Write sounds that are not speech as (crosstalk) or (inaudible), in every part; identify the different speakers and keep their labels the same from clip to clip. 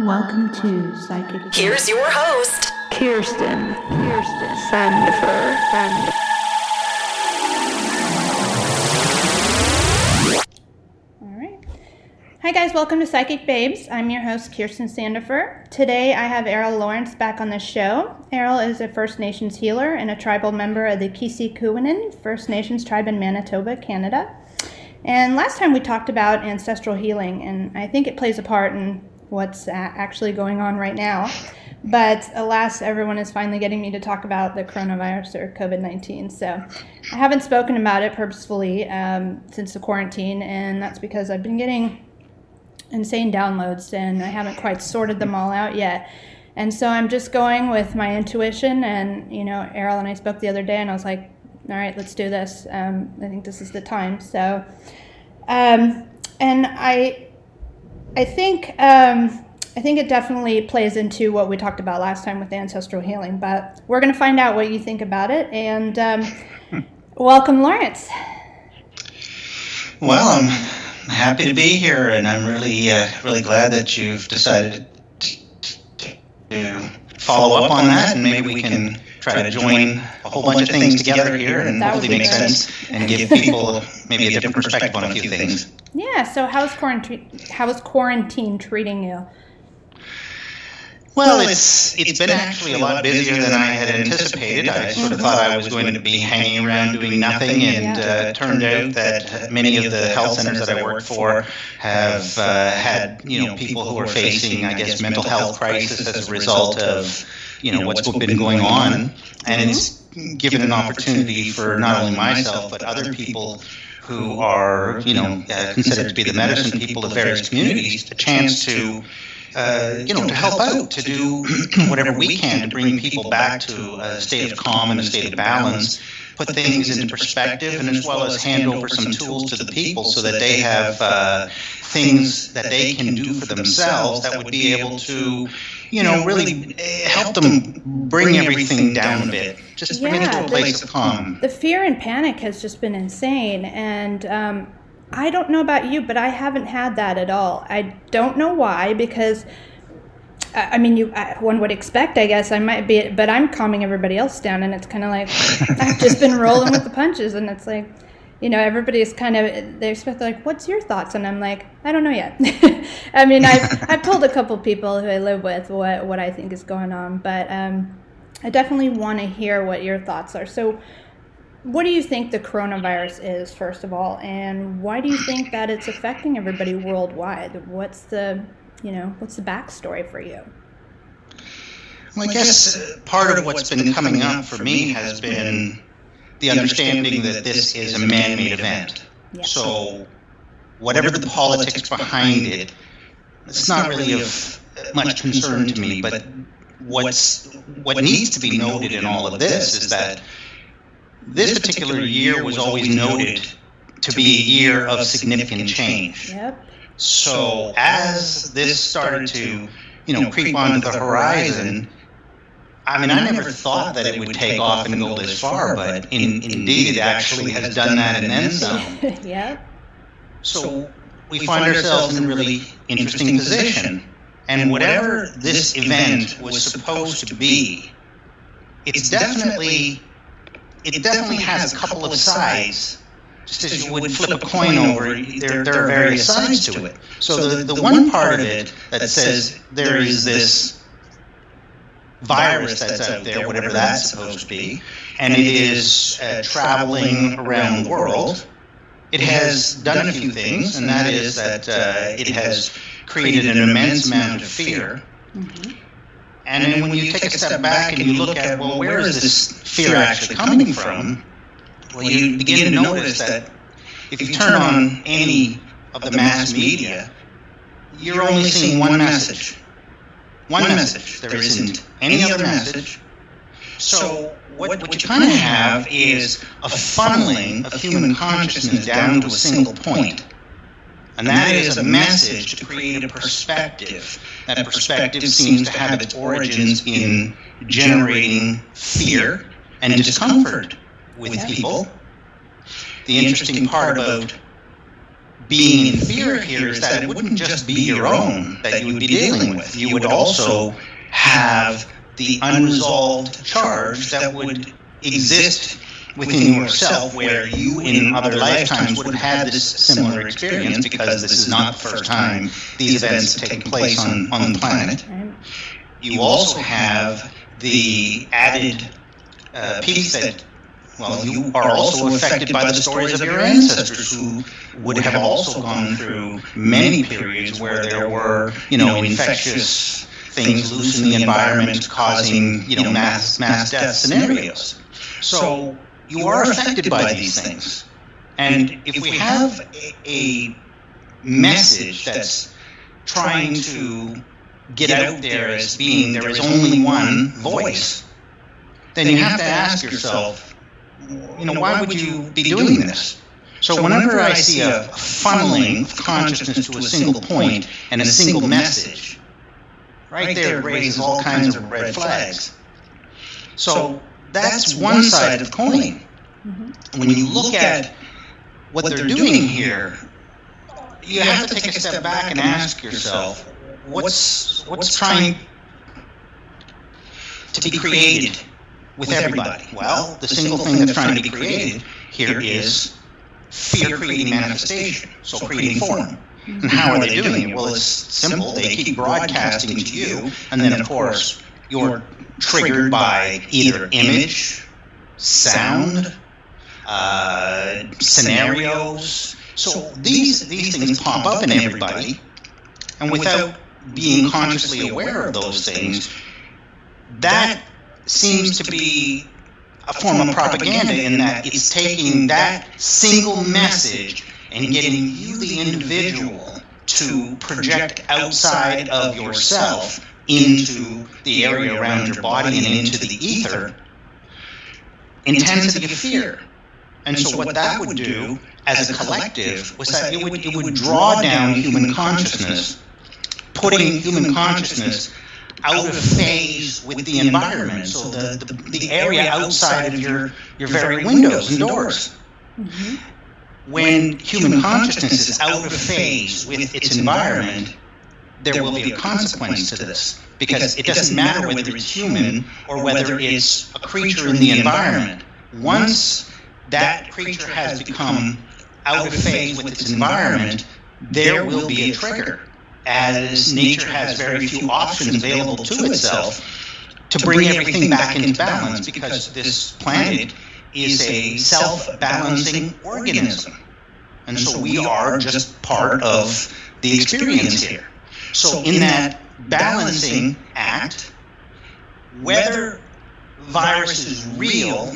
Speaker 1: Welcome to Psychic.
Speaker 2: Here's your host,
Speaker 1: Kirsten. Kirsten. Sandifer. Sandifer.
Speaker 3: All right. Hi, guys. Welcome to Psychic Babes. I'm your host, Kirsten Sandifer. Today, I have Errol Lawrence back on the show. Errol is a First Nations healer and a tribal member of the Kisi First Nations tribe in Manitoba, Canada. And last time we talked about ancestral healing, and I think it plays a part in what's actually going on right now. But alas, everyone is finally getting me to talk about the coronavirus or COVID 19. So I haven't spoken about it purposefully um, since the quarantine, and that's because I've been getting insane downloads and I haven't quite sorted them all out yet. And so I'm just going with my intuition. And, you know, Errol and I spoke the other day, and I was like, all right, let's do this. Um, I think this is the time. So, um, and I, I think um, I think it definitely plays into what we talked about last time with ancestral healing. But we're going to find out what you think about it. And um, (laughs) welcome, Lawrence.
Speaker 4: Well, I'm happy to be here, and I'm really uh, really glad that you've decided to follow up on that, and maybe we can try to join a whole bunch of things together here and hopefully make sense and give people maybe a different perspective on a few things.
Speaker 3: Yeah. So how's quarantine? How's quarantine treating you?
Speaker 4: Well, it's it's been actually a lot busier than I had anticipated. I sort of thought I was going to be hanging around doing nothing, and uh, turned out that many of the health centers that I work for have uh, had you know people who are facing, I guess, mental health crisis as a result of you know what's been going on, and it's given an opportunity for not only myself but other people who are you know uh, considered to be the medicine people of various communities a chance to uh, you know, to help out, to do (clears throat) whatever we can to bring people back to a state of calm and a state of balance, put things into perspective, and as well as hand over some tools to the people so that they have uh, things that they can do for themselves that would be able to, you know, really help them bring everything down a bit, just bring it to a place of calm.
Speaker 3: The fear and panic has just been insane, and um, I don't know about you, but I haven't had that at all. I don't know why, because I mean, you one would expect, I guess, I might be, but I'm calming everybody else down, and it's kind of like I've just been rolling with the punches, and it's like, you know, everybody's kind of they're expect like, "What's your thoughts?" And I'm like, I don't know yet. (laughs) I mean, I've (laughs) I've told a couple people who I live with what what I think is going on, but um, I definitely want to hear what your thoughts are. So, what do you think the coronavirus is, first of all, and why do you think that it's affecting everybody worldwide? What's the, you know, what's the backstory for you?
Speaker 4: Well, I guess part of what's been coming up for me has been the understanding that this is a man-made event. Yeah. So, whatever the politics behind it, it's not really of much concern to me. But what's what needs to be noted in all of this is that this particular year was always noted to be a year of significant change.
Speaker 3: Yep.
Speaker 4: So as this started to, you know, creep onto the horizon, I mean, I never thought that it would take off and go this far, but in, indeed it actually has done that and then some.
Speaker 3: yeah.
Speaker 4: So we find ourselves in a really interesting position. And whatever this event was supposed to be, it's definitely it definitely has a couple of sides. Just as you would flip a coin over, there, there are various sides to it. So the, the one part of it that says there is this virus that's out there, whatever that's supposed to be, and it is uh, traveling around the world. It has done a few things, and that is that uh, it has created an immense amount of fear. Mm-hmm. And then when you take a step back and you look at, well, where is this fear actually coming from? Well, you begin to notice that if you turn on any of the mass media, you're only seeing one message. One message. There isn't any other message. So what, what you kind of have is a funneling of human consciousness down to a single point. And that is a message to create a perspective. That perspective seems to have its origins in generating fear and discomfort with people. The interesting part about being in fear here is that it wouldn't just be your own that you would be dealing with. You would also have the unresolved charge that would exist within yourself where you in other lifetimes would have had this similar experience because this is not the first time these events have taken place on, on the planet. You also have the added uh, piece that, well, you are also affected by the stories of your ancestors who would have also gone through many periods where there were, you know, infectious things loose in the environment causing, you know, mass, mass death scenarios. So you are affected by these things. And if we have a, a message that's trying to get out there as being there is only one voice, then you have to ask yourself, you know, why would you be doing this? So whenever I see a funneling of consciousness to a single point and a single message, right there raises all kinds of red flags. So that's one side of the coin. Mm-hmm. When you look at what they're doing here, you have to take a step back and ask yourself, what's what's trying to be created with everybody? Well, the single thing that's trying to be created here is fear creating manifestation, so creating form. And how are they doing it? Well, it's simple. They keep broadcasting to you, and then, of course, you're triggered by either image, sound, uh, scenarios. So these these things pop up in everybody, and without being consciously aware of those things, that seems to be a form of propaganda in that it's taking that single message and getting you, the individual, to project outside of yourself into the area around your body and into the ether intensity of fear. And so what that would do as a collective was that it would, it would draw down human consciousness, putting human consciousness out of phase with the environment. So the, the, the area outside of your, your very windows and doors. Mm-hmm. When human consciousness is out of phase with its environment, there will be a consequence to this because it doesn't matter whether it's human or whether it's a creature in the environment. Once that creature has become out of phase with its environment, there will be a trigger, as nature has very few options available to itself to bring everything back into balance because this planet is a self balancing organism. And so we are just part of the experience here. So, in that balancing act, whether virus is real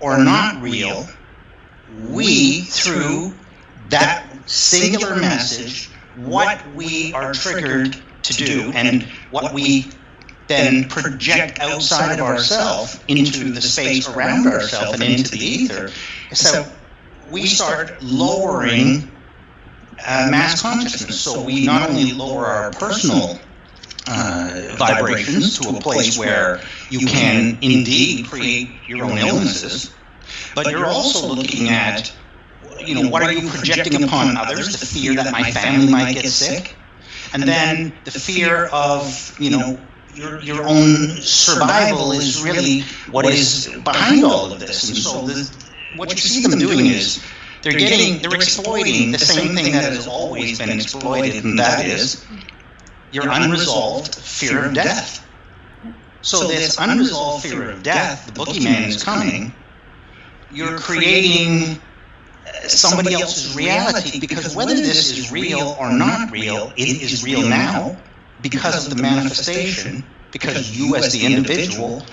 Speaker 4: or not real, we, through that singular message, what we are triggered to do and what we then project outside of ourselves into the space around ourselves and into the ether, so we start lowering uh, mass consciousness. So we not only lower our personal uh, vibrations to a place where you can indeed create your own illnesses, but you're also looking at, you know, what are you projecting upon others? The fear that my family might get sick, and then the fear of, you know, your, your own survival is really what is behind all of this. And so this, what you see them doing is they're getting, they're exploiting the same thing that has always been exploited, and that is your unresolved fear of death. So this unresolved fear of death, the boogeyman is coming. You're creating somebody else's reality because whether this is real or not real, it is real now because of the manifestation, because you as the individual,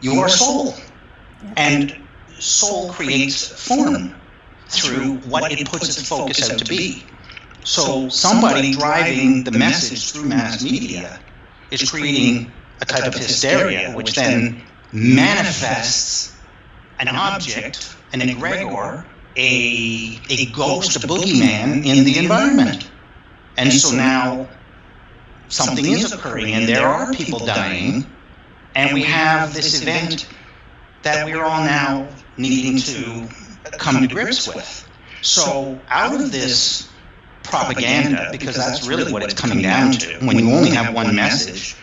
Speaker 4: you are soul. And soul creates form through what it puts its focus out to be. So somebody driving the message through mass media is creating a type of hysteria, which then manifests an object, an egregore, a, a ghost, a boogeyman in the environment. And so now something is occurring and there are people dying, and we have this event that we're all now needing to come to grips with. So out of this propaganda because that's really what it's coming down to. When you only have one message,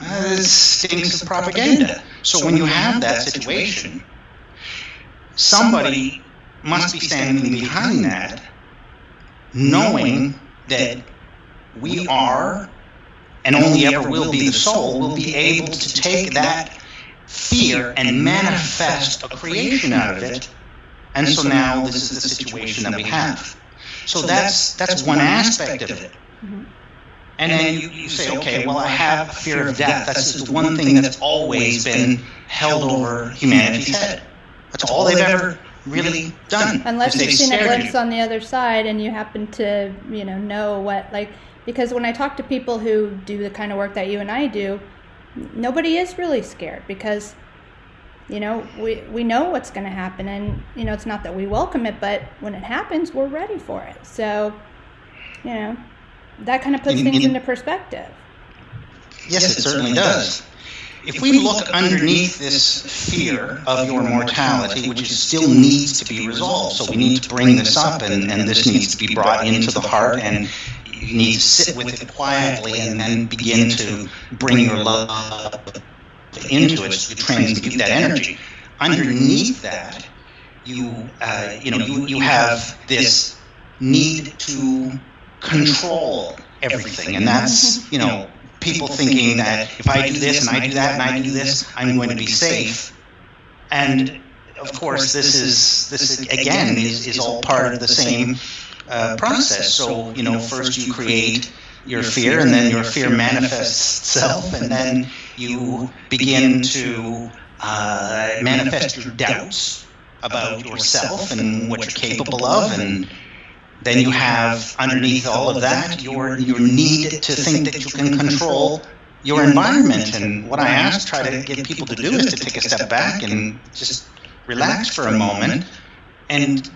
Speaker 4: uh, it stinks of propaganda. So when you have that situation, somebody must be standing behind that, knowing that we are and only ever will be the soul, will be able to take that fear and manifest a creation out of it. And so now this is the situation that we have. So that's that's one aspect of it. And then you, you say, okay, well, I have a fear of death. That's just one thing that's always been held over humanity's head. That's all they've ever really done.
Speaker 3: Unless you've
Speaker 4: they've
Speaker 3: seen a glimpse
Speaker 4: you.
Speaker 3: on the other side and you happen to, you know, know what, like, because when I talk to people who do the kind of work that you and I do, nobody is really scared because, you know, we, we know what's going to happen. And, you know, it's not that we welcome it, but when it happens, we're ready for it. So, you know, that kind of puts
Speaker 4: In-
Speaker 3: things
Speaker 4: in-
Speaker 3: into perspective.
Speaker 4: Yes, it certainly does. If we look underneath this fear of your mortality, which still needs to be resolved, so we need to bring this up, and, and this needs to be brought into the heart, and you need to sit with it quietly, and then begin to bring your love into it, to transmute that energy. Underneath that, you, uh, you know, you, you have this need to control everything, and that's, you know, people thinking that if I do this and I do that and I do this, I'm going to be safe. And of course, this is this is, again is, is all part of the same uh, process. So you know, first you create your fear, and then your fear manifests itself, and then you begin to uh, manifest your doubts about yourself and what you're capable of, and then you have underneath all of that your your need to think that you can control your environment. And what I ask, try to get people to do is to take a step back and just relax for a moment and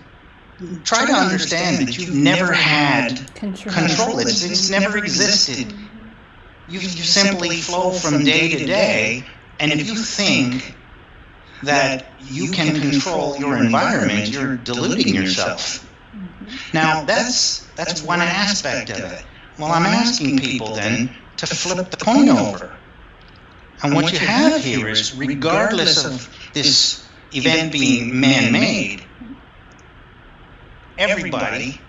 Speaker 4: try to understand that you've never had
Speaker 3: Control.
Speaker 4: control. It's, it's never existed. You, you simply flow from day to day, and if you think that you can control your environment, you're deluding yourself. Mm-hmm. Now that's that's one aspect of it. Well, I'm asking people then to flip the coin over. And what you have here is, regardless of this event being man-made, everybody,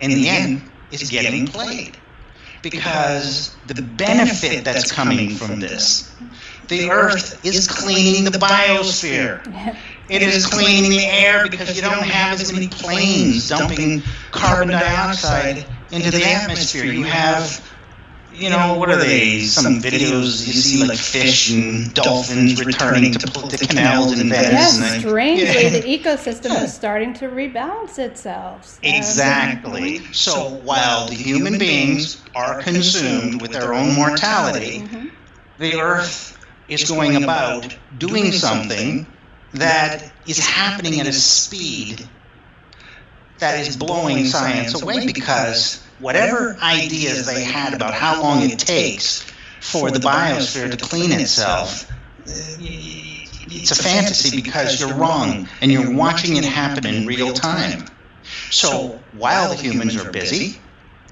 Speaker 4: in the end, is getting played because the benefit that's coming from this, the Earth is cleaning the biosphere. It is cleaning the air because you don't have as many planes dumping carbon dioxide into the atmosphere. You have, you know, what are they? Some videos you see like fish and dolphins returning to, to canals in Venice.
Speaker 3: Yes,
Speaker 4: and
Speaker 3: strangely,
Speaker 4: Yeah.
Speaker 3: the ecosystem is starting to rebalance itself. So-
Speaker 4: Exactly. So while the human beings are consumed with their own mortality,
Speaker 3: Mhm.
Speaker 4: the Earth is going about doing something that is happening at a speed that is blowing science away because whatever ideas they had about how long it takes for the biosphere to clean itself, it's a fantasy because you're wrong and you're watching it happen in real time. So while the humans are busy,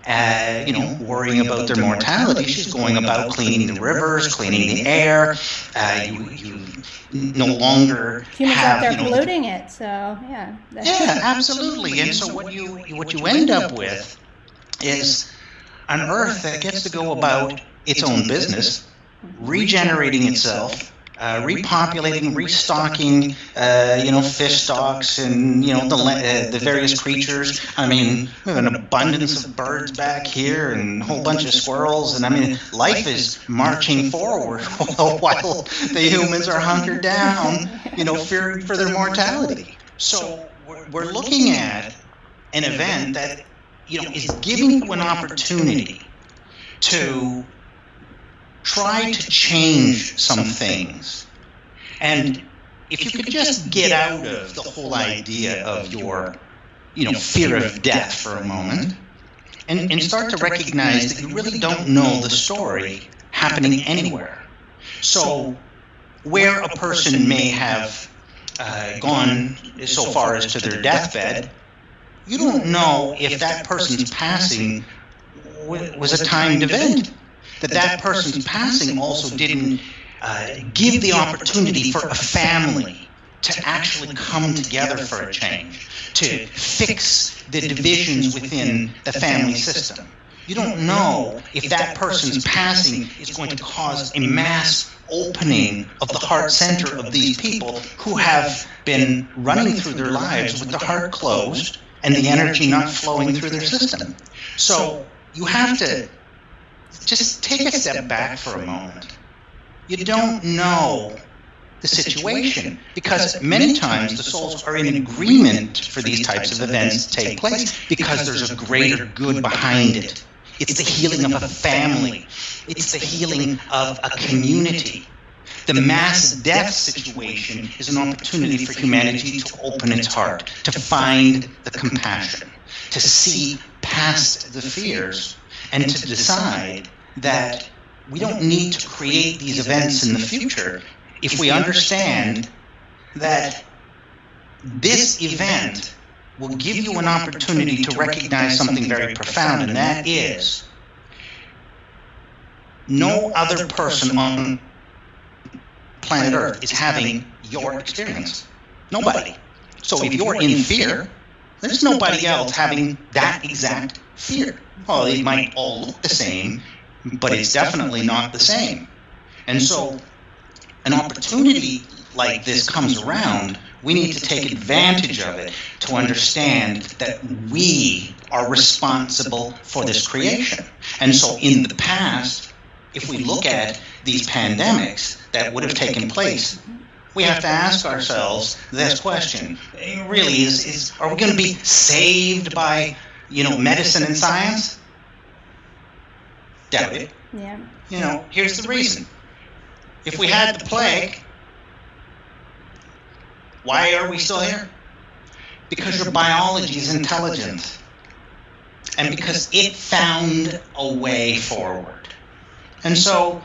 Speaker 4: uh, you know, worrying about their mortality, she's going about cleaning the rivers, cleaning the air. Uh, you, you no longer
Speaker 3: Humans
Speaker 4: have,
Speaker 3: out there
Speaker 4: you know,
Speaker 3: polluting it, so yeah.
Speaker 4: yeah, absolutely. And so what you what you end up with is an Earth that gets to go about its own business, regenerating itself, uh, repopulating, restocking, uh, you know, fish stocks and you know the uh, the various creatures. I mean, we have an abundance of birds back here and a whole bunch of squirrels, and I mean, life is marching forward (laughs) while the humans are hunkered down, you know, fearing for their mortality. So we're, looking at an event that you know is giving you an opportunity to try to change some things. And if you could just get out of the whole idea of your, you know, fear of death for a moment and, and start to recognize that you really don't know the story happening anywhere. So, where a person may have uh, gone so far as to their deathbed, you don't know if that person's passing was a timed event. That that person's passing also didn't uh, give the opportunity for a family to actually come together for a change, to fix the divisions within the family system. You don't know if that person's passing is going to cause a mass opening of the heart center of these people who have been running through their lives with the heart closed and the energy not flowing through their system. So you have to just take a step back for a moment. You don't know the situation because many times the souls are in agreement for these types of events to take place because there's a greater good behind it. It's the healing of a family. It's the healing of a community. The mass death situation is an opportunity for humanity to open its heart, to find the compassion, to see past the fears, and to decide that we don't need to create these events in the future if we understand that this event will give you an opportunity to recognize something very profound, and that is no other person on planet Earth is having your experience. Nobody. So if you're in fear, there's nobody else having that exact fear. Well, they might all look the same, (laughs) but it's definitely not the same. And so an opportunity like this comes around, we need to take advantage of it to understand that we are responsible for this creation. And so in the past, if we look at these pandemics that would have taken place, we have to ask ourselves this question. Really, is, is are we going to be saved by, you know, medicine and science? Doubt it.
Speaker 3: Yeah.
Speaker 4: You know, here's the reason. If we had the plague, why are we still here? Because your biology is intelligent. And because it found a way forward. And so,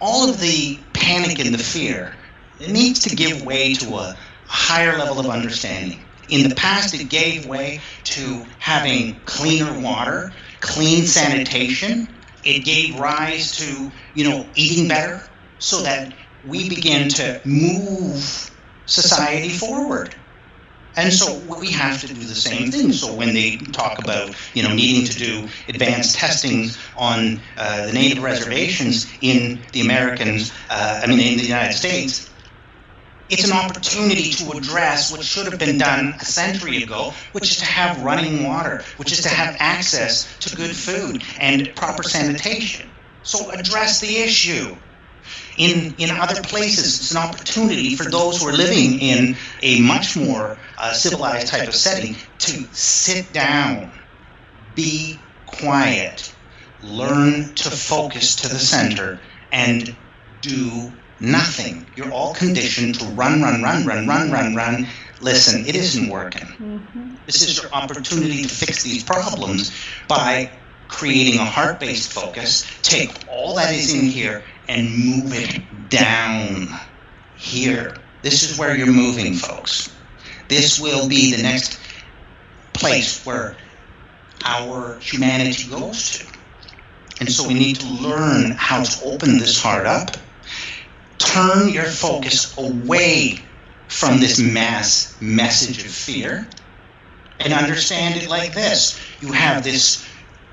Speaker 4: all of the panic and the fear it needs to give way to a higher level of understanding. In the past, it gave way to having cleaner water, clean sanitation. It gave rise to, you know, eating better so that we begin to move society forward. And so we have to do the same thing. So when they talk about, you know, needing to do advanced testing on uh, the native reservations in the Americans, uh, I mean, in the United States, it's an opportunity to address what should have been done a century ago, which is to have running water, which is to have access to good food and proper sanitation. So address the issue. In, in other places, it's an opportunity for those who are living in a much more uh, civilized type of setting to sit down, be quiet, learn to focus to the center, and do nothing. You're all conditioned to run, run, run, run, run, run, run. Listen, it isn't working.
Speaker 3: Mm-hmm.
Speaker 4: This is your opportunity to fix these problems by creating a heart based focus. Take all that is in here and move it down here. This is where you're moving, folks. This will be the next place where our humanity goes to. And so we need to learn how to open this heart up turn your focus away from this mass message of fear and understand it like this. You have this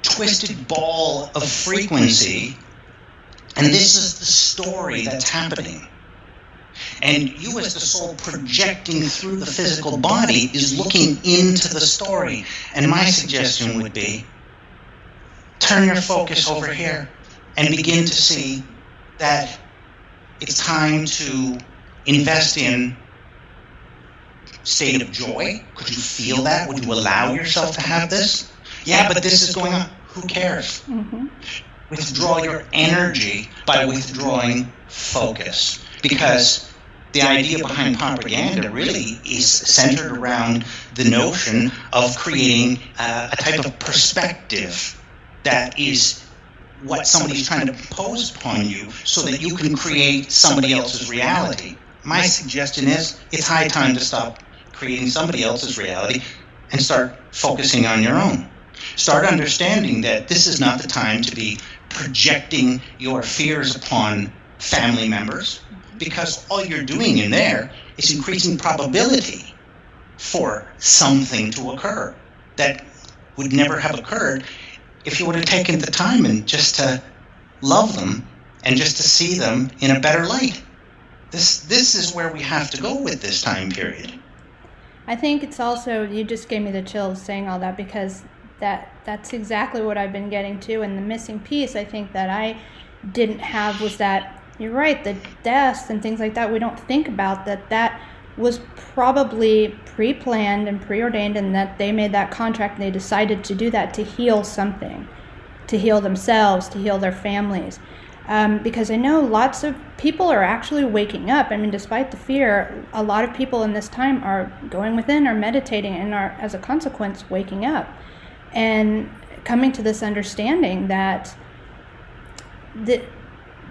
Speaker 4: twisted ball of frequency and this is the story that's happening. And you as the soul projecting through the physical body is looking into the story. And my suggestion would be turn your focus over here and begin to see that it's time to invest in state of joy. Could you feel that? Would you allow yourself to have this? Yeah, but this is going on. Who cares?
Speaker 3: Mm-hmm.
Speaker 4: Withdraw your energy by withdrawing focus. Because the idea behind propaganda really is centered around the notion of creating uh, a type of perspective that is what somebody's trying to impose upon you so that you can create somebody else's reality. My suggestion is it's high time to stop creating somebody else's reality and start focusing on your own. Start understanding that this is not the time to be projecting your fears upon family members because all you're doing in there is increasing probability for something to occur that would never have occurred if you would have taken the time and just to love them and just to see them in a better light. This this is where we have to go with this time period.
Speaker 3: I think it's also you just gave me the chills saying all that because that that's exactly what I've been getting to and the missing piece I think that I didn't have was that you're right the deaths and things like that we don't think about that that was probably pre-planned and preordained and that they made that contract they decided to do that to heal something to heal themselves to heal their families um, because I know lots of people are actually waking up. I mean, despite the fear, a lot of people in this time are going within, are meditating, and are, as a consequence, waking up and coming to this understanding that that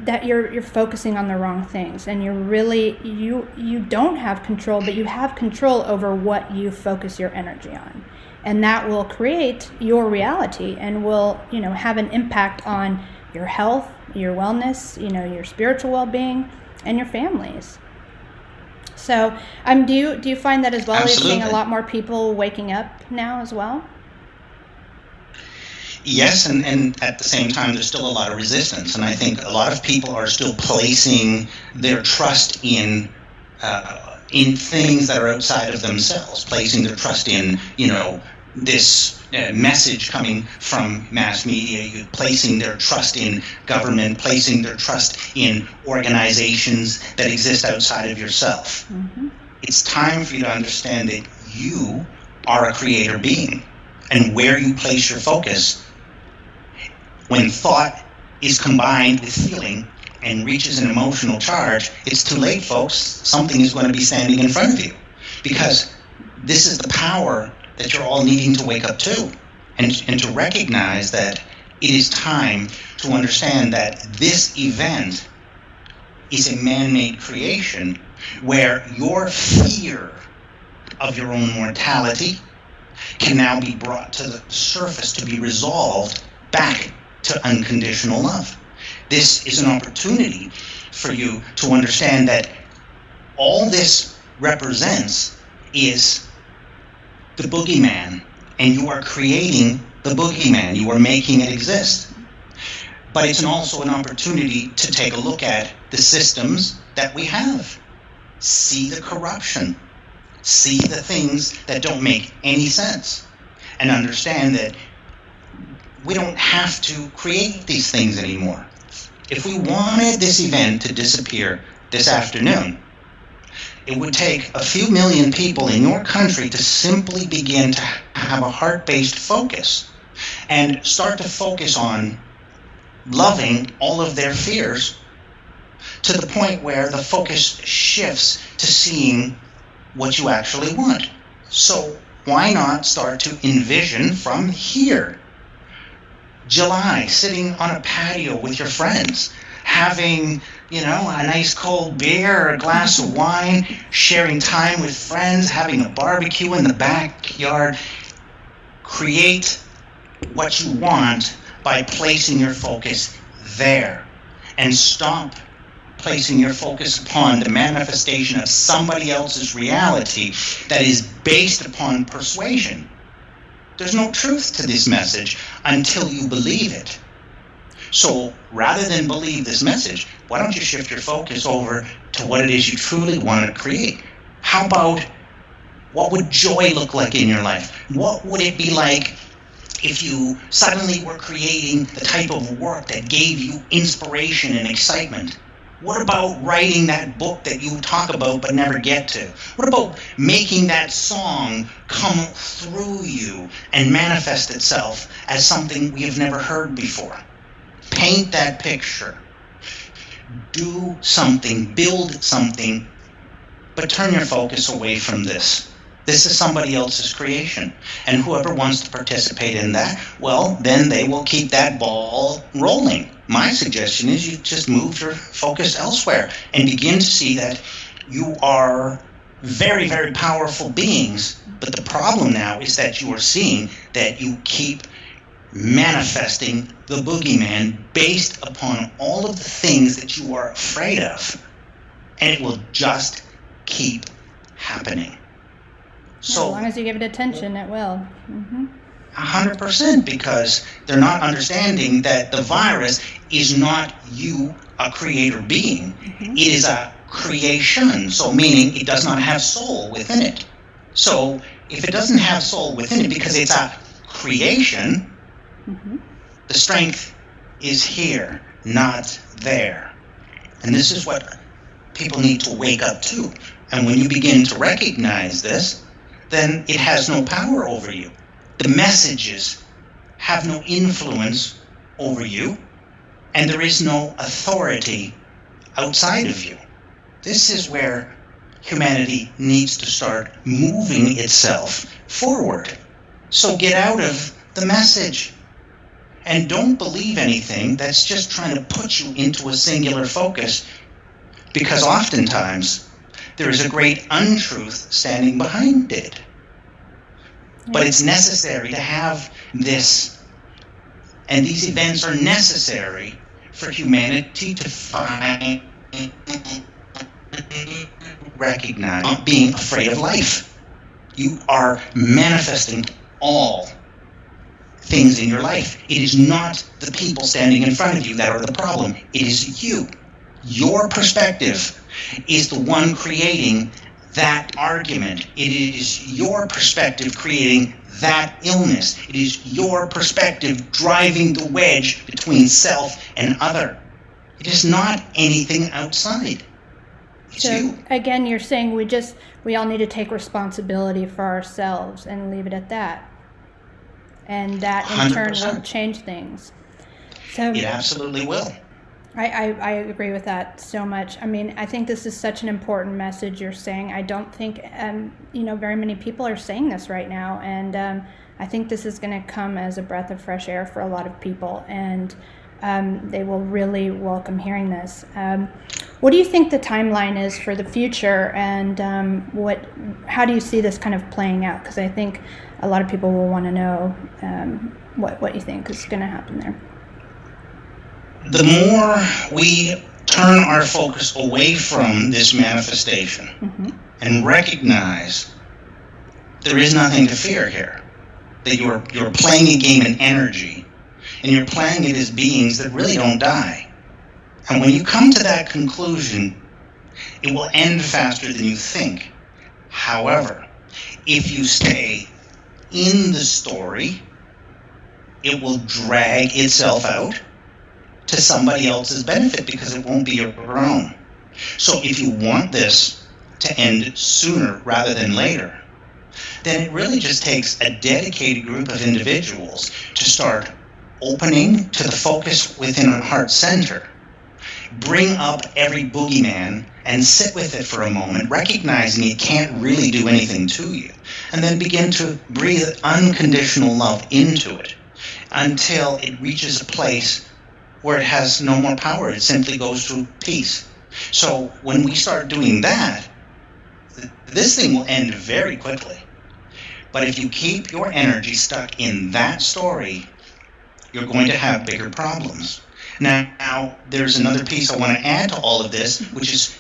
Speaker 3: that you're you're focusing on the wrong things and you're really you you don't have control but you have control over what you focus your energy on and that will create your reality and will you know have an impact on your health your wellness, you know, your spiritual well-being, and your families. So, um, do you do you find that as well?
Speaker 4: Absolutely.
Speaker 3: You're seeing a lot more people waking up now as well.
Speaker 4: Yes, and, and at the same time, there's still a lot of resistance, and I think a lot of people are still placing their trust in uh, in things that are outside of themselves, placing their trust in you know this uh, message coming from mass media, placing their trust in government, placing their trust in organizations that exist outside of yourself. Mm-hmm. It's time for you to understand that you are a creator being. And where you place your focus, when thought is combined with feeling and reaches an emotional charge, it's too late, folks. Something is going to be standing in front of you. Because this is the power that you're all needing to wake up to and, and to recognize that it is time to understand that this event is a man made creation where your fear of your own mortality can now be brought to the surface to be resolved back to unconditional love. This is an opportunity for you to understand that all this represents is the boogeyman, and you are creating the boogeyman. You are making it exist. But it's also an opportunity to take a look at the systems that we have. See the corruption. See the things that don't make any sense. And understand that we don't have to create these things anymore. If we wanted this event to disappear this afternoon, it would take a few million people in your country to simply begin to have a heart based focus and start to focus on loving all of their fears to the point where the focus shifts to seeing what you actually want. So, why not start to envision from here? July, sitting on a patio with your friends, having you know, a nice cold beer, a glass of wine, sharing time with friends, having a barbecue in the backyard. Create what you want by placing your focus there and stop placing your focus upon the manifestation of somebody else's reality that is based upon persuasion. There's no truth to this message until you believe it. So rather than believe this message, why don't you shift your focus over to what it is you truly want to create? How about what would joy look like in your life? What would it be like if you suddenly were creating the type of work that gave you inspiration and excitement? What about writing that book that you talk about but never get to? What about making that song come through you and manifest itself as something we have never heard before? paint that picture, do something, build something, but turn your focus away from this. This is somebody else's creation. And whoever wants to participate in that, well, then they will keep that ball rolling. My suggestion is you just move your focus elsewhere and begin to see that you are very, very powerful beings. But the problem now is that you are seeing that you keep manifesting the boogeyman based upon all of the things that you are afraid of. And it will just keep happening.
Speaker 3: So, as long as you give it attention, it will. Mm-hmm.
Speaker 4: 100% because they're not understanding that the virus is not you, a creator being. Mm-hmm. It is a creation, so meaning it does not have soul within it. So if it doesn't have soul within it because it's a creation, mm-hmm. the strength is here, not there. And this is what people need to wake up to. And when you begin to recognize this, then it has no power over you. The messages have no influence over you, and there is no authority outside of you. This is where humanity needs to start moving itself forward. So get out of the message. And don't believe anything that's just trying to put you into a singular focus, because oftentimes there is a great untruth standing behind it. But it's necessary to have this, and these events are necessary for humanity to find recognize being afraid of life. You are manifesting all things in your life. It is not the people standing in front of you that are the problem. It is you. Your perspective is the one creating that argument. It is your perspective creating that illness. It is your perspective driving the wedge between self and other. It is not anything outside.
Speaker 3: So you. again, you're saying we just we all need to take responsibility for ourselves and leave it at that, and that in 100%. turn will change things.
Speaker 4: So it absolutely will.
Speaker 3: I, I, I, agree with that so much. I mean, I think this is such an important message you're saying. I don't think, um, you know, very many people are saying this right now. And um, I think this is going to come as a breath of fresh air for a lot of people. And um, they will really welcome hearing this. Um, what do you think the timeline is for the future, and um, what? How do you see this kind of playing out? Because I think a lot of people will want to know um, what what you think is going to happen there.
Speaker 4: The more we turn our focus away from this manifestation mm-hmm. and recognize there is nothing to fear here, that you're you're playing a game in energy, and you're playing it as beings that really don't die and when you come to that conclusion, it will end faster than you think. However, if you stay in the story, it will drag itself out to somebody else's benefit because it won't be your own. So if you want this to end sooner rather than later, then it really just takes a dedicated group of individuals to start opening to the focus within a heart center bring up every boogeyman and sit with it for a moment, recognizing it can't really do anything to you, and then begin to breathe unconditional love into it until it reaches a place where it has no more power. It simply goes to peace. So when we start doing that, this thing will end very quickly. But if you keep your energy stuck in that story, you're going to have bigger problems. Now, there's another piece I want to add to all of this, which is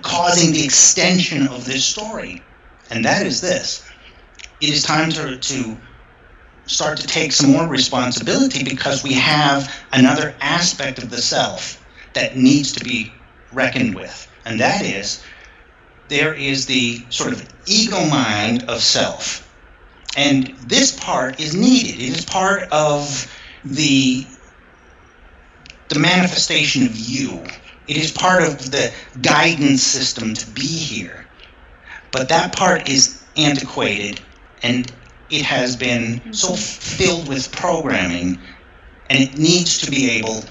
Speaker 4: causing the extension of this story. And that is this it is time to, to start to take some more responsibility because we have another aspect of the self that needs to be reckoned with. And that is there is the sort of ego mind of self. And this part is needed. It is part of the the manifestation of you. It is part of the guidance system to be here. But that part is antiquated and it has been so filled with programming and it needs to be able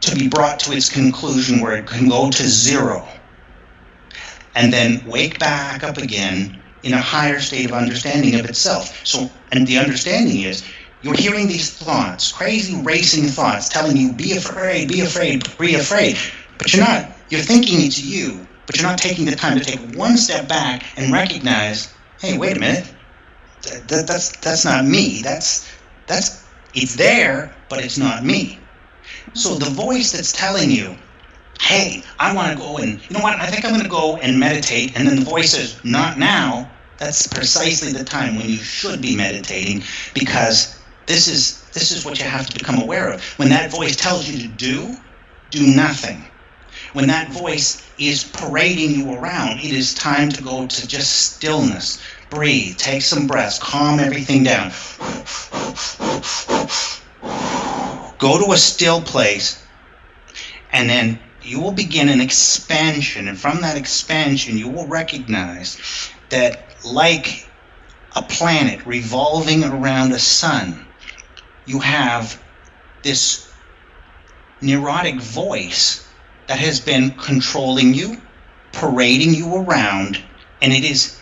Speaker 4: to be brought to its conclusion where it can go to zero and then wake back up again in a higher state of understanding of itself. So, and the understanding is you're hearing these thoughts, crazy racing thoughts telling you, be afraid, be afraid, be afraid. But you're not. You're thinking it's you. but you're not taking the time to take one step back and recognize, hey, wait a minute, that, that, that's that's not me. That's that's it's there, but it's not me. So the voice that's telling you, hey, I want to go and you know what? I think I'm going to go and meditate, and then the voice says, not now. That's precisely the time when you should be meditating because this is this is what you have to become aware of. When that voice tells you to do, do nothing. When that voice is parading you around, it is time to go to just stillness. Breathe, take some breaths, calm everything down. Go to a still place, and then you will begin an expansion. And from that expansion, you will recognize that, like a planet revolving around a sun, you have this neurotic voice that has been controlling you, parading you around, and it is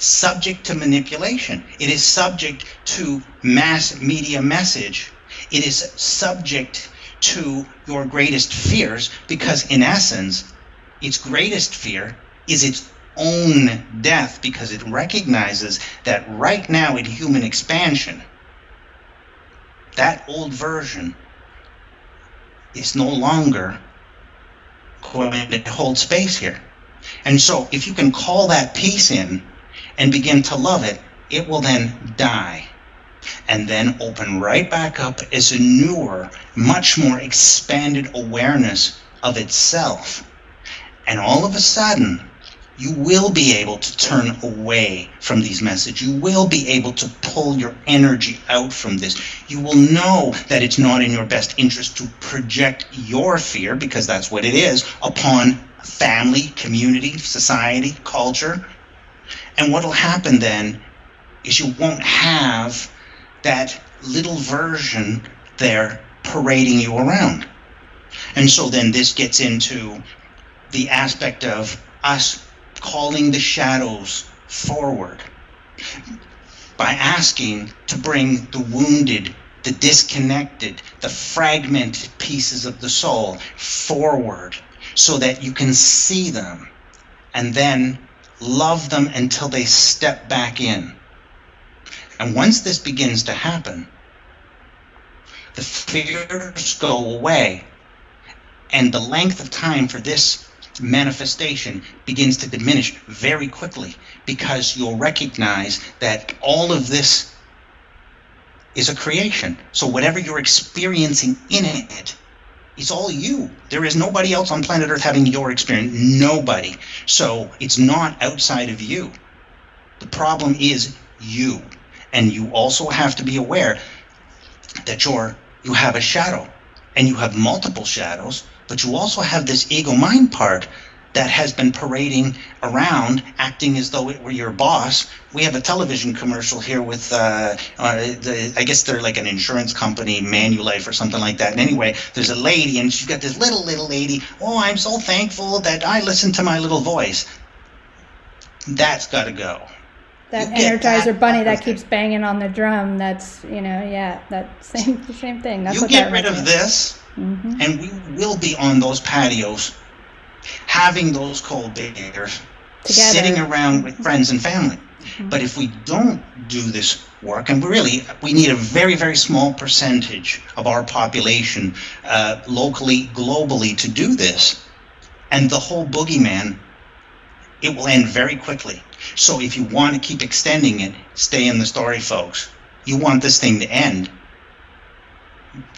Speaker 4: subject to manipulation. It is subject to mass media message. It is subject to your greatest fears because, in essence, its greatest fear is its own death because it recognizes that right now in human expansion, that old version is no longer going to hold space here. And so, if you can call that piece in and begin to love it, it will then die and then open right back up as a newer, much more expanded awareness of itself. And all of a sudden, you will be able to turn away from these messages. You will be able to pull your energy out from this. You will know that it's not in your best interest to project your fear, because that's what it is, upon family, community, society, culture. And what will happen then is you won't have that little version there parading you around. And so then this gets into the aspect of us calling the shadows forward by asking to bring the wounded, the disconnected, the fragmented pieces of the soul forward so that you can see them and then love them until they step back in. And once this begins to happen, the fears go away and the length of time for this manifestation begins to diminish very quickly because you'll recognize that all of this is a creation. So whatever you're experiencing in it, it's all you. There is nobody else on planet Earth having your experience. Nobody. So it's not outside of you. The problem is you. And you also have to be aware that you're you have a shadow and you have multiple shadows but you also have this ego mind part that has been parading around, acting as though it were your boss. We have a television commercial here with, uh, uh, the, I guess they're like an insurance company, Manulife or something like that. And anyway, there's a lady, and she's got this little, little lady. Oh, I'm so thankful that I listen to my little voice. That's got to go.
Speaker 3: That Energizer that bunny that keeps banging on the drum. That's you know, yeah, that same (laughs) same thing. That's
Speaker 4: you get rid of this Mm-hmm. And we will be on those patios having those cold beers, Together. sitting around with friends and family. Mm-hmm. But if we don't do this work, and we really we need a very very small percentage of our population, uh, locally, globally, to do this, and the whole boogeyman, it will end very quickly. So if you want to keep extending it, stay in the story, folks. You want this thing to end.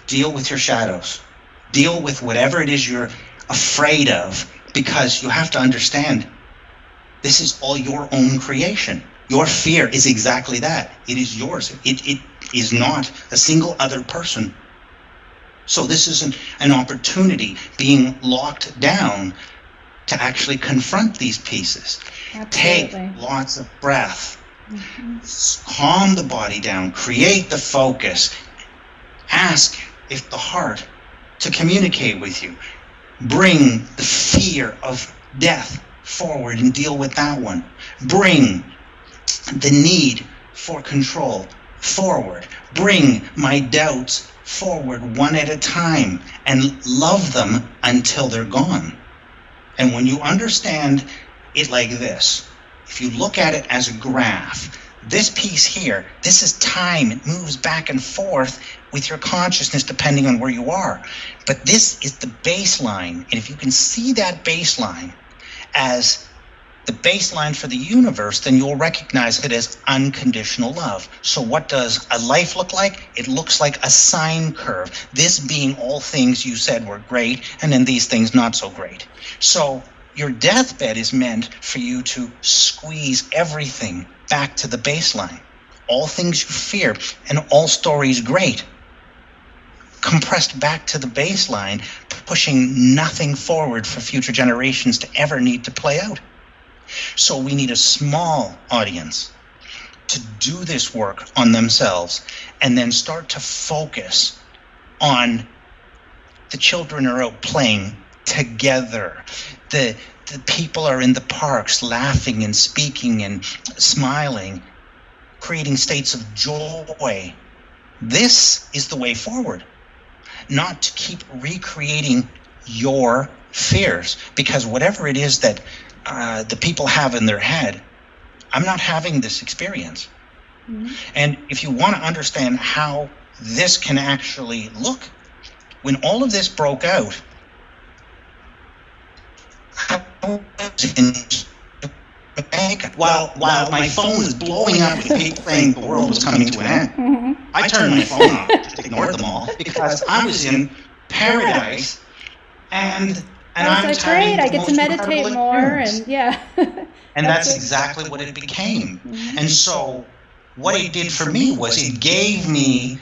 Speaker 4: Deal with your shadows deal with whatever it is you're afraid of because you have to understand this is all your own creation. Your fear is exactly that. It is yours. It, it is not a single other person. So this is an, an opportunity being locked down to actually confront these pieces. Absolutely. Take lots of breath. Mm-hmm. Calm the body down. Create the focus. Ask if the heart to communicate with you. Bring the fear of death forward and deal with that one. Bring the need for control forward. Bring my doubts forward one at a time and love them until they're gone. And when you understand it like this. If you look at it as a graph, this piece here, this is time. It moves back and forth with your consciousness depending on where you are. But this is the baseline. And if you can see that baseline as the baseline for the universe, then you'll recognize it as unconditional love. So, what does a life look like? It looks like a sine curve. This being all things you said were great, and then these things not so great. So, your deathbed is meant for you to squeeze everything back to the baseline. All things you fear and all stories great compressed back to the baseline, pushing nothing forward for future generations to ever need to play out. So we need a small audience to do this work on themselves and then start to focus on the children are out playing together. The the people are in the parks laughing and speaking and smiling, creating states of joy. This is the way forward. Not to keep recreating your fears, because whatever it is that uh, the people have in their head, I'm not having this experience. Mm-hmm. And if you want to understand how this can actually look, when all of this broke out, while while my phone was blowing up with people saying the world was coming to an end, mm-hmm. I turned my phone off, just ignored them all, because I was in paradise, and and
Speaker 3: I was like, great, I get to meditate more, and yeah. (laughs)
Speaker 4: and that's, that's exactly what it became. Mm-hmm. And so, what it did for me was it gave me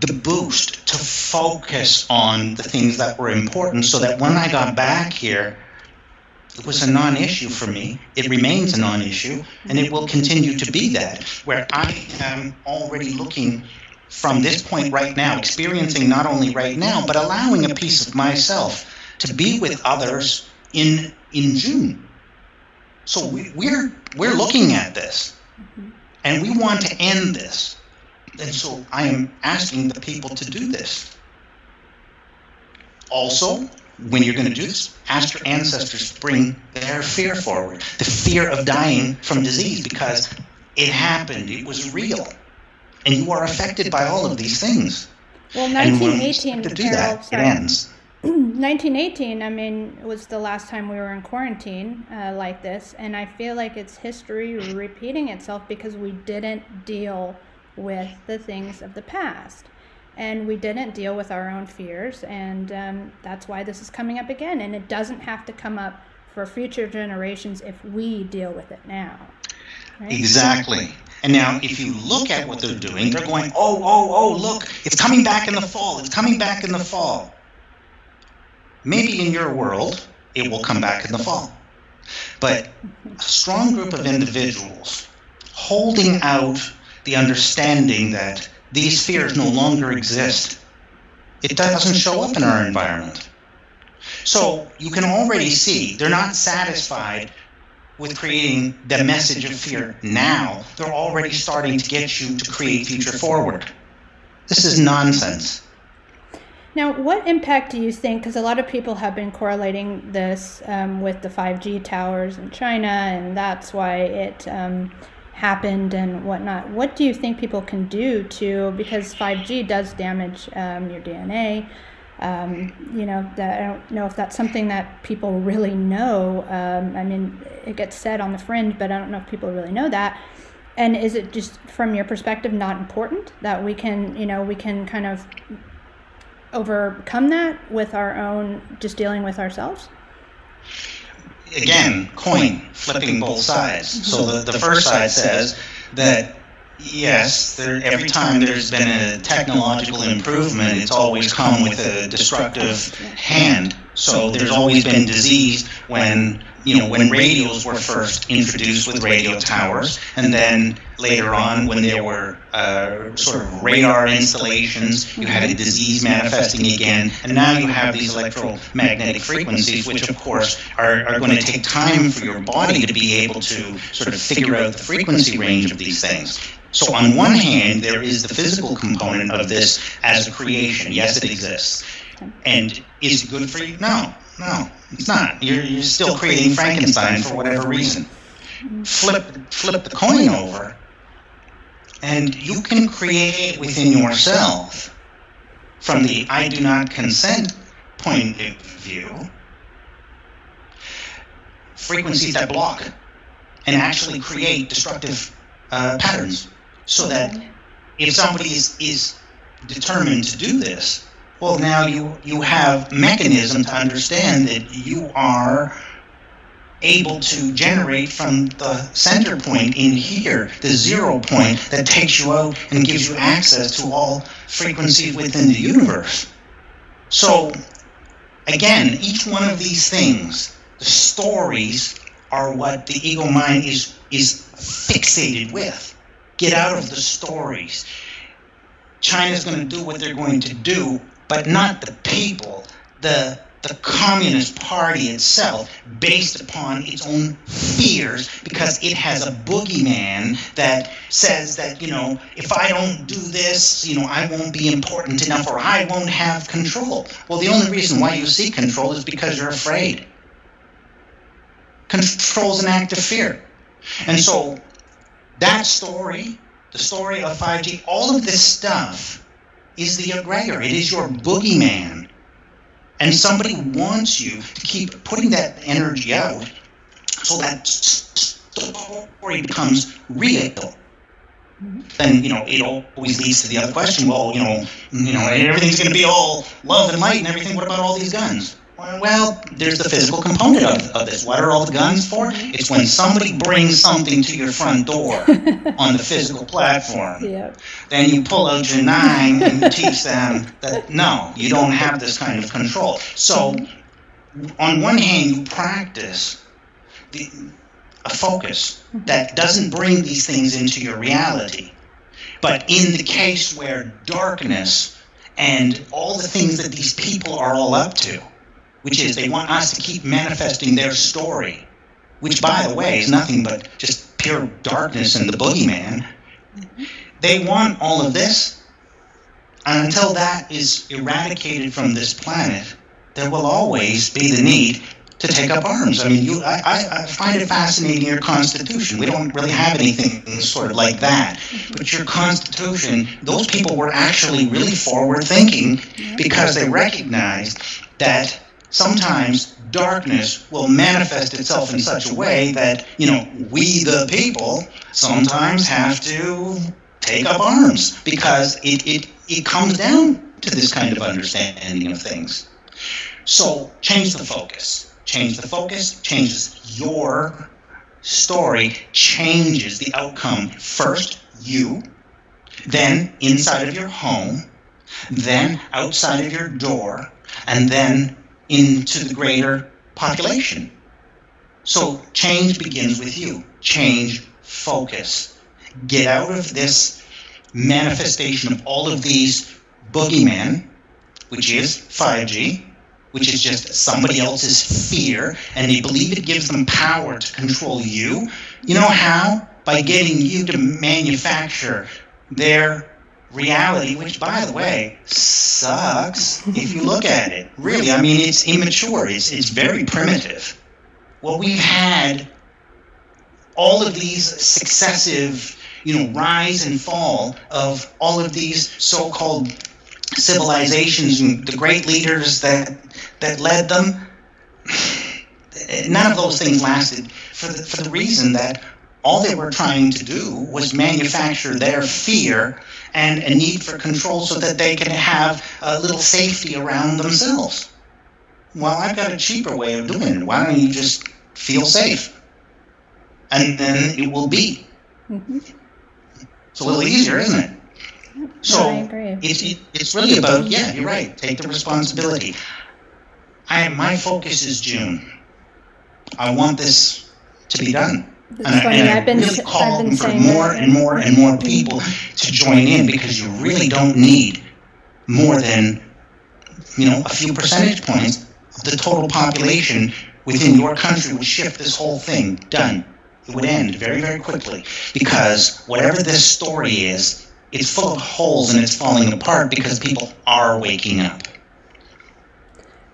Speaker 4: the boost to focus on the things that were important, so that when I got back here it was a non issue for me. It remains a non issue, and it will continue to be that, where I am already looking from this point right now, experiencing not only right now, but allowing a piece of myself to be with others in in June. So we, we're we're looking at this, mm-hmm. and we want to end this. And so I am asking the people to do this. Also, when you're going to do this, ask your ancestors to bring their fear forward the fear of dying from disease because it happened, it was real. And you are affected by all of these things.
Speaker 3: Well, 1918,
Speaker 4: to do that, it ends. (clears throat)
Speaker 3: 1918, I mean, was the last time we were in quarantine uh, like this, and I feel like it's history repeating itself because we didn't deal with the things of the past and we didn't deal with our own fears and um, that's why this is coming up again and it doesn't have to come up for future generations if we deal with it now
Speaker 4: right? exactly and now if you look at what they're doing they're going oh oh oh, oh look it's coming back in the fall it's coming back in the fall maybe in your world it will come back in the fall but a strong group of individuals holding out the understanding that these fears no longer exist. It doesn't show up in our environment. So you can already see they're not satisfied with creating the message of fear now. They're already starting to get you to create future forward. This is nonsense.
Speaker 3: Now, what impact do you think? Because a lot of people have been correlating this um, with the 5G towers in China, and that's why it um, happened and whatnot. What do you think people can do to because 5G does damage um, your DNA? Um, you know, that I don't know if that's something that people really know. Um, I mean, it gets said on the fringe, but I don't know if people really know that. And is it just from your perspective not important that we can, you know, we can kind of overcome that with our own just dealing with ourselves?
Speaker 4: again, coin flipping both sides. So the, the first side says that yes, there, every time there's been a technological improvement, it's always come with a destructive hand. So there's always been disease when you know when radios were first introduced with radio towers, and then later on when there were uh, sort of radar installations, you had a disease manifesting again, and now you have these electromagnetic frequencies, which of course are, are going to take time for your body to be able to sort of figure out the frequency range of these things. So on one hand, there is the physical component of this as a creation. Yes, it exists. And is it good for you? No, No, it's not. You're, you're still creating Frankenstein for whatever reason. Flip, flip the coin over, and you can create within yourself, from the I do not consent point of view, frequencies that block and actually create destructive uh, patterns. So that if somebody is, is determined to do this, well, now you, you have mechanism to understand that you are able to generate from the center point in here, the zero point that takes you out and gives you access to all frequencies within the universe. So, again, each one of these things, the stories, are what the ego mind is is fixated with. Get out of the stories. China's going to do what they're going to do, but not the people. The the Communist Party itself, based upon its own fears, because it has a boogeyman that says that, you know, if I don't do this, you know, I won't be important enough or I won't have control. Well, the only reason why you seek control is because you're afraid. Control is an act of fear. And so that story, the story of 5G, all of this stuff is the egregore. It is your boogeyman. And somebody wants you to keep putting that energy out so that story becomes real. Then you know it always leads to the other question. Well, you know, you know, everything's going to be all love and light and everything. What about all these guns? Well, there's the physical component of, of this. What are all the guns for? It's when somebody brings something to your front door (laughs) on the physical platform.
Speaker 2: Yep.
Speaker 4: Then you pull out your nine and you teach them that no, you don't have this kind of control. So, on one hand, you practice the, a focus that doesn't bring these things into your reality. But in the case where darkness and all the things that these people are all up to, which is they want us to keep manifesting their story, which, by the way, is nothing but just pure darkness and the boogeyman. They want all of this. And until that is eradicated from this planet, there will always be the need to take up arms. I mean, you, I, I find it fascinating your Constitution. We don't really have anything sort of like that. But your Constitution, those people were actually really forward thinking because they recognized that sometimes darkness will manifest itself in such a way that, you know, we the people sometimes have to take up arms because it, it, it comes down to this kind of understanding of things. So change the focus. Change the focus, changes your story, changes the outcome. First, you, then inside of your home, then outside of your door, and then into the greater population. So change begins with you. Change focus. Get out of this manifestation of all of these boogeymen, which is 5G, which is just somebody else's fear, and they believe it gives them power to control you. You know how? By getting you to manufacture their reality, which, by the way, sucks if you look at it. Really, I mean, it's immature, it's, it's very primitive. Well, we've had all of these successive, you know, rise and fall of all of these so called civilizations and the great leaders that that led them. (sighs) None of those things lasted for the, for the reason that all they were trying to do was manufacture their fear and a need for control so that they could have a little safety around themselves. Well, I've got a cheaper way of doing it. Why don't you just feel safe? And then it will be.
Speaker 2: Mm-hmm.
Speaker 4: It's a little easier, isn't it? So
Speaker 2: I agree.
Speaker 4: It's, it, it's really about, yeah, you're right, take the responsibility. I, my focus is June. I want this to be done.
Speaker 2: It's
Speaker 4: And I,
Speaker 2: funny,
Speaker 4: and I
Speaker 2: I've been,
Speaker 4: really
Speaker 2: I've been
Speaker 4: for
Speaker 2: saying
Speaker 4: more
Speaker 2: that.
Speaker 4: and more and more people to join in because you really don't need more than, you know, a few percentage points of the total population within your country would shift this whole thing. Done. It would end very, very quickly because whatever this story is, it's full of holes and it's falling apart because people are waking up.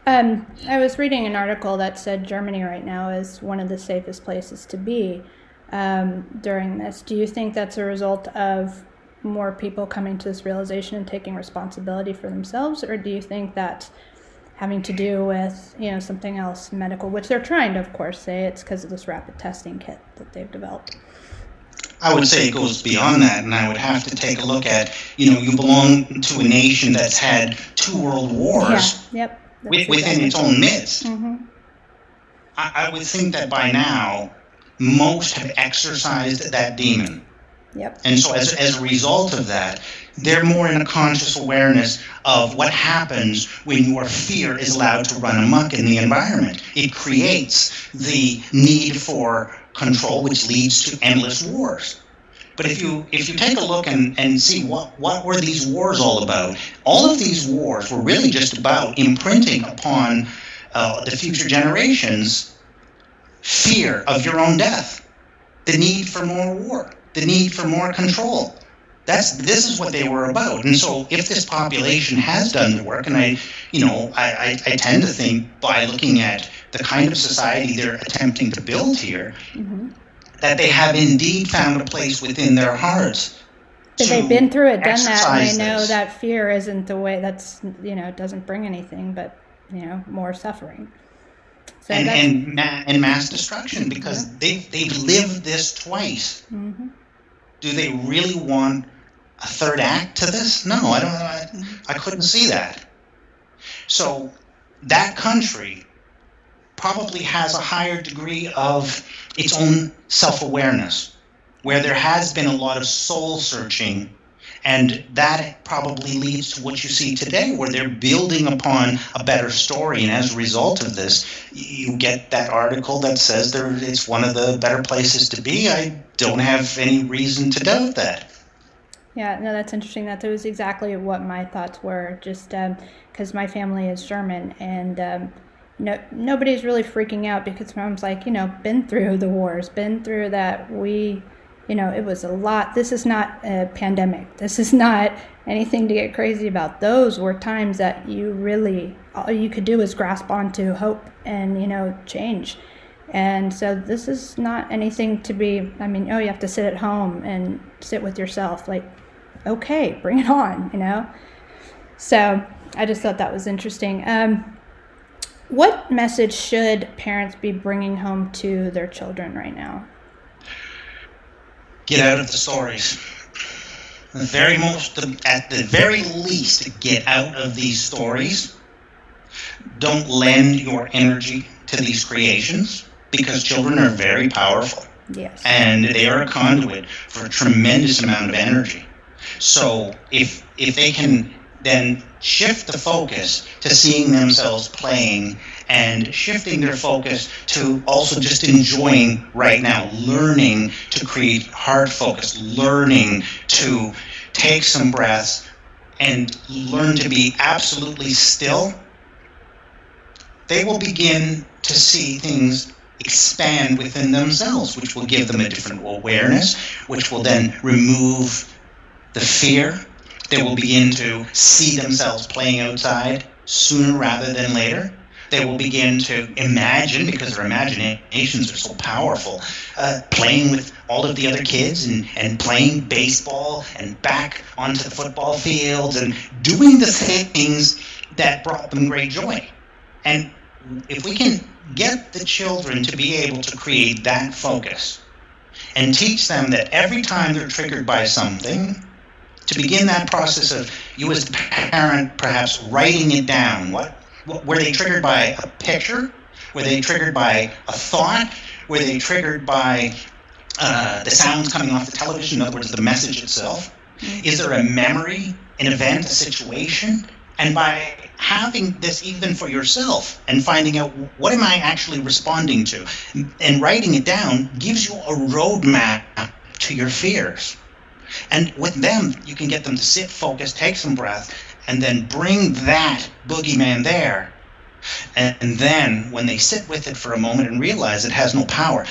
Speaker 3: Um, I was reading an article that said Germany right now is one of the safest places to be um, during this. Do you think that's a result of more people coming to this realization and taking responsibility for themselves, or do you think that having to do with you know something else medical, which they're trying to, of course, say it's because of this rapid testing kit that they've developed?
Speaker 4: I would say it goes beyond that, and I would have to take a look at, you know, you belong to a nation that's had two world wars
Speaker 3: Yeah. Yep.
Speaker 4: Wi- within its own midst.
Speaker 3: hmm
Speaker 4: I, I would think that by now, most have exercised that demon.
Speaker 3: Yep.
Speaker 4: And so, as, as a result of that, they're more in a conscious awareness of what happens when your fear is allowed to run amok in the environment. It creates the need for control, which leads to endless wars. But if you if you take a look and, and see what, what were these wars all about, all of these wars were really just about imprinting upon uh, the future generations fear of your own death, the need for more war, the need for more control. That's this is what they were about. And so, if this population has done the work, and I, you know, I, I, I tend to think by looking at the kind of society they're attempting to build here,
Speaker 3: hmm
Speaker 4: that they have indeed found a place within their hearts.
Speaker 3: They've been through it, done that, and they know
Speaker 4: this.
Speaker 3: that fear isn't the way. That's you know, it doesn't bring anything, but you know, more suffering. So
Speaker 4: and and, ma- and mass destruction because they they've lived this twice.
Speaker 3: Mhm.
Speaker 4: Do they really want a third act to this? No, I don't. I, I couldn't see that. So that country probably has a higher degree of its own self-awareness, where there has been a lot of soul searching. And that probably leads to what you see today, where they're building upon a better story. And as a result of this, you get that article that says there, it's one of the better places to be. I don't have any reason to doubt that.
Speaker 3: Yeah, no, that's interesting. That was exactly what my thoughts were. Just because my family is German, and um, no, nobody's really freaking out because mom's like, you know, been through the wars, been through that. We, you know, it was a lot. This is not a pandemic. This is not anything to get crazy about. Those were times that you really all you could do is grasp onto hope and you know change. And so this is not anything to be. I mean, oh, you have to sit at home and sit with yourself. Like, okay, bring it on. You know. So I just thought that was interesting. Um, what message should parents be bringing home to their children right now?
Speaker 4: Get out of the stories. The very most, at the very least, get out of these stories. Don't lend your energy to these creations because children are very powerful
Speaker 3: Yes.
Speaker 4: and they are a conduit for a tremendous amount of energy. So if if they can then shift the focus to seeing themselves playing and shifting their focus to also just enjoying right now, learning to create hard focus, learning to take some breaths and learn to be absolutely still, they will begin to see things expand within themselves, which will give them a different awareness, which will then remove the fear. They will begin to see themselves playing outside sooner rather than later. They will begin to imagine, because their imaginations are so powerful, uh, playing with all of the other kids and, and playing baseball and back onto the football fields and doing the things that brought them great joy. And if we can get the children to be able to create that focus and teach them that every time they're triggered by something, to begin that process of you as the parent perhaps writing it down. What, what were they triggered by a picture? Were they triggered by a thought? Were they triggered by uh, the sounds coming off the television? In other words, the message itself. Is there a memory, an event, a situation? And by having this even for yourself and finding out what am I actually responding to and writing it down gives you a roadmap to your fears. And with them, you can get them to sit, focus, take some breath, and then bring that boogeyman there. And, and then, when they sit with it for a moment and realize it has no power,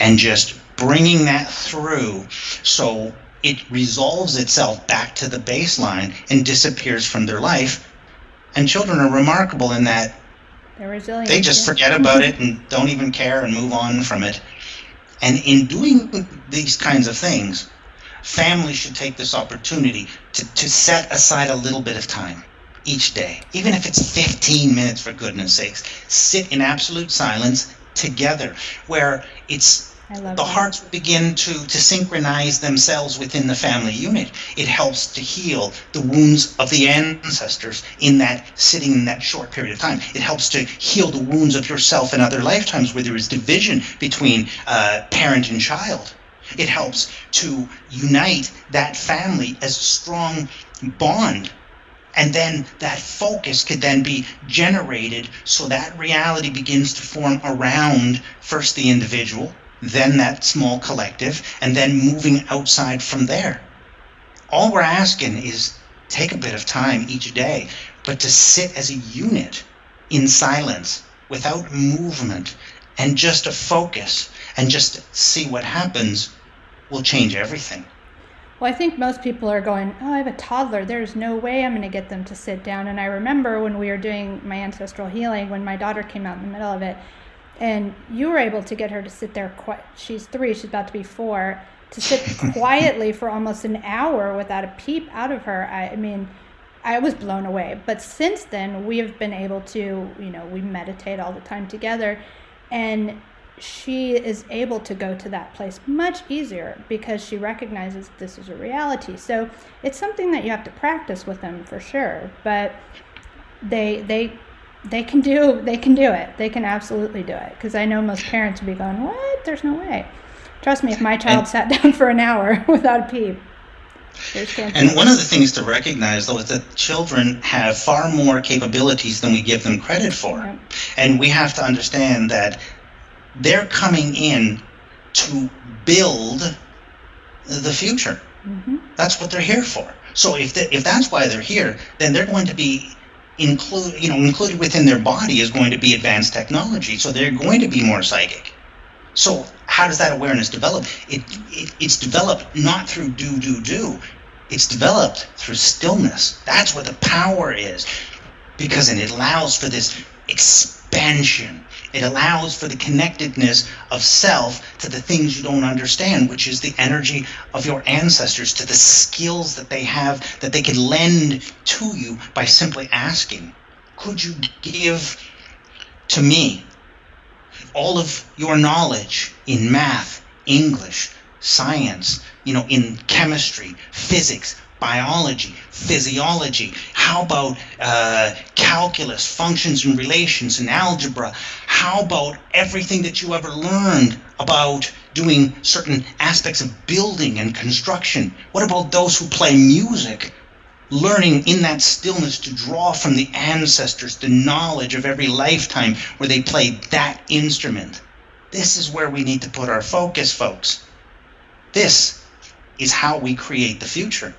Speaker 4: and just bringing that through so it resolves itself back to the baseline and disappears from their life, And children are remarkable in that
Speaker 3: They're resilient.
Speaker 4: they just forget about it and don't even care and move on from it. And in doing these kinds of things, families should take this opportunity to, to set aside a little bit of time each day, even if it's 15 minutes for goodness sakes. Sit in absolute silence together, where it's the
Speaker 3: that.
Speaker 4: hearts begin to, to synchronize themselves within the family unit. It helps to heal the wounds of the ancestors in that sitting in that short period of time. It helps to heal the wounds of yourself in other lifetimes where there is division between uh, parent and child. It helps to unite that family as a strong bond and then that focus could then be generated so that reality begins to form around first the individual then that small collective and then moving outside from there all we're asking is take a bit of time each day but to sit as a unit in silence without movement and just a focus and just see what happens will change everything
Speaker 3: Well, I think most people are going, Oh, I have a toddler. There's no way I'm going to get them to sit down. And I remember when we were doing my ancestral healing, when my daughter came out in the middle of it, and you were able to get her to sit there. Qui- she's three, she's about to be four, to sit (laughs) quietly for almost an hour without a peep out of her. I, I mean, I was blown away. But since then, we have been able to, you know, we meditate all the time together. And she is able to go to that place much easier because she recognizes this is a reality. So it's something that you have to practice with them for sure. But they they they can do they can do it. They can absolutely do it because I know most parents would be going, "What? There's no way." Trust me, if my child
Speaker 4: And-
Speaker 3: sat (laughs) down for an hour (laughs) without a peep, there's.
Speaker 4: And one of the things to recognize, though, is that children have far more capabilities than we give them credit for.
Speaker 3: Yep.
Speaker 4: And we have to understand that they're coming in to build the future.
Speaker 3: Mhm.
Speaker 4: That's what they're here for. So if the, if that's why they're here, then they're going to be include you know included within their body is going to be advanced technology. So they're going to be more psychic. So how does that awareness develop? It, it it's developed not through do do do. It's developed through stillness. That's where the power is, because it allows for this expansion. It allows for the connectedness of self to the things you don't understand, which is the energy of your ancestors, to the skills that they have that they can lend to you by simply asking, Could you give to me all of your knowledge in math, English, science, you know, in chemistry, physics, biology, physiology. How about uh, calculus, functions and relations, and algebra? How about everything that you ever learned about doing certain aspects of building and construction? What about those who play music? learning in that stillness to draw from the ancestors the knowledge of every lifetime where they played that instrument. This is where we need to put our focus, folks. This is how we create the future.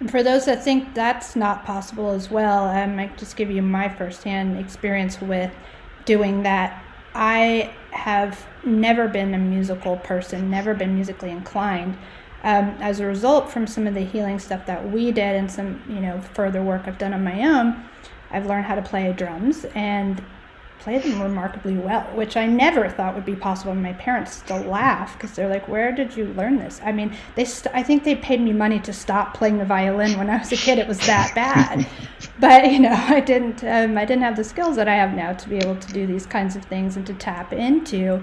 Speaker 3: And for those that think that's not possible as well, I might just give you my firsthand experience with doing that. I have never been a musical person, never been musically inclined. Um, as a result, from some of the healing stuff that we did and some, you know, further work I've done on my own, I've learned how to play drums and play them remarkably well, which I never thought would be possible. And my parents still laugh because they're like, "Where did you learn this?" I mean, they st- I think they paid me money to stop playing the violin when I was a kid. It was that bad, (laughs) but you know, I didn't um, I didn't have the skills that I have now to be able to do these kinds of things and to tap into,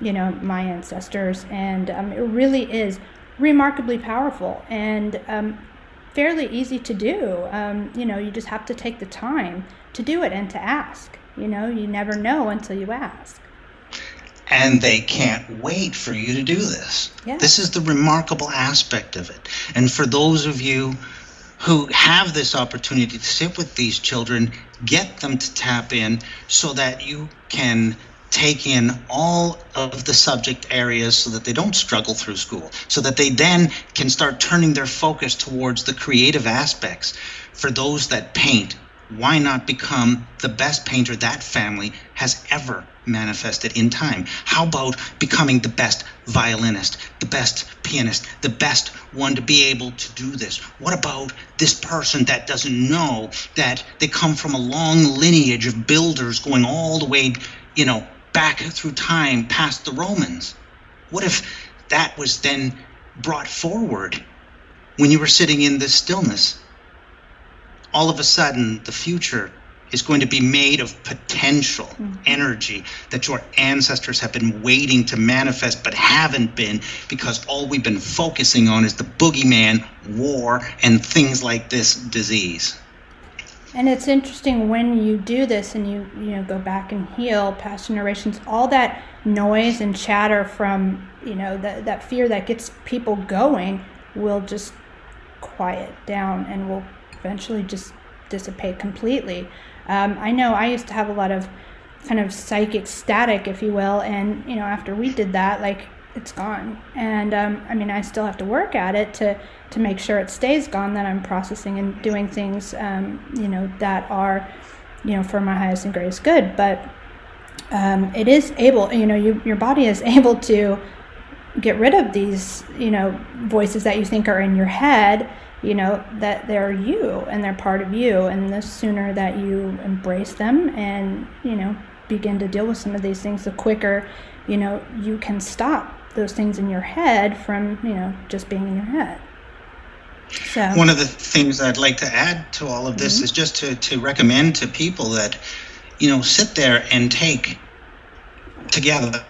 Speaker 3: you know, my ancestors. And um, it really is remarkably powerful and um, fairly easy to do. Um, you know, you just have to take the time to do it and to ask. You know, you never know until you ask.
Speaker 4: And they can't wait for you to do this.
Speaker 3: Yeah.
Speaker 4: This is the remarkable aspect of it. And for those of you who have this opportunity to sit with these children, get them to tap in so that you can take in all of the subject areas so that they don't struggle through school, so that they then can start turning their focus towards the creative aspects. For those that paint, why not become the best painter that family has ever manifested in time? How about becoming the best violinist, the best pianist, the best one to be able to do this? What about this person that doesn't know that they come from a long lineage of builders going all the way, you know, back through time past the Romans? What if that was then brought forward when you were sitting in this stillness? All of a sudden, the future is going to be made of potential mm-hmm. energy that your ancestors have been waiting to manifest but haven't been because all we've been focusing on is the boogeyman, war, and things like this disease.
Speaker 3: And it's interesting when you do this and you you know go back and heal past generations, all that noise and chatter from you know that that fear that gets people going will just quiet down and will eventually just dissipate completely. Um, I know I used to have a lot of kind of psychic static, if you will, and you know after we did that, like it's gone. And um, I mean, I still have to work at it to to make sure it stays gone. That I'm processing and doing things, um, you know, that are, you know, for my highest and greatest good. But um, it is able, you know, you, your body is (laughs) able to get rid of these, you know, voices that you think are in your head you know that they're you and they're part of you. And the sooner that you embrace them and you know begin to deal with some of these things the quicker you know you can stop those things in your head from you know just being in your head.
Speaker 4: So one of the things i'd like to add to all of this mm-hmm. is just to, to recommend to people that you know sit there and take together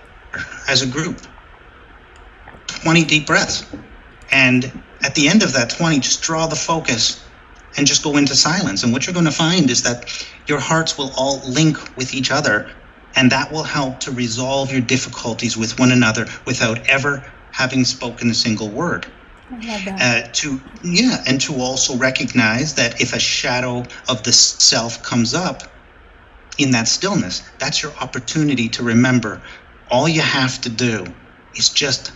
Speaker 4: as a group 20 deep breaths and at the end of that 20, just draw the focus and just go into silence. And what you're going to find is that your hearts will all link with each other, and that will help to resolve your difficulties with one another without ever having spoken a single word. Uh, to yeah, and to also recognize that if a shadow of the self comes up in that stillness, that's your opportunity to remember. All you have to do is just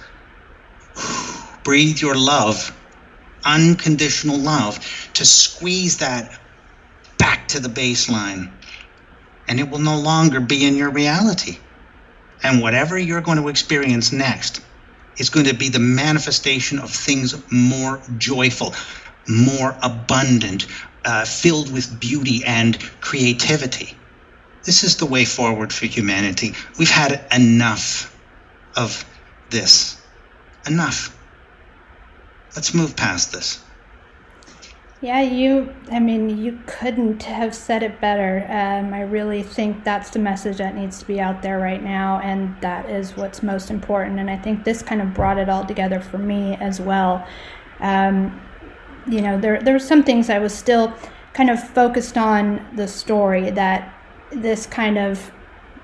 Speaker 4: breathe your love unconditional love, to squeeze that back to the baseline. And it will no longer be in your reality. And whatever you're going to experience next is going to be the manifestation of things more joyful, more abundant, uh, filled with beauty and creativity. This is the way forward for humanity. We've had enough of this. Enough let's move past this.
Speaker 3: Yeah, you, I mean, you couldn't have said it better. Um, I really think that's the message that needs to be out there right now, and that is what's most important. And I think this kind of brought it all together for me as well. Um, you know, there, there were some things I was still kind of focused on the story that this kind of,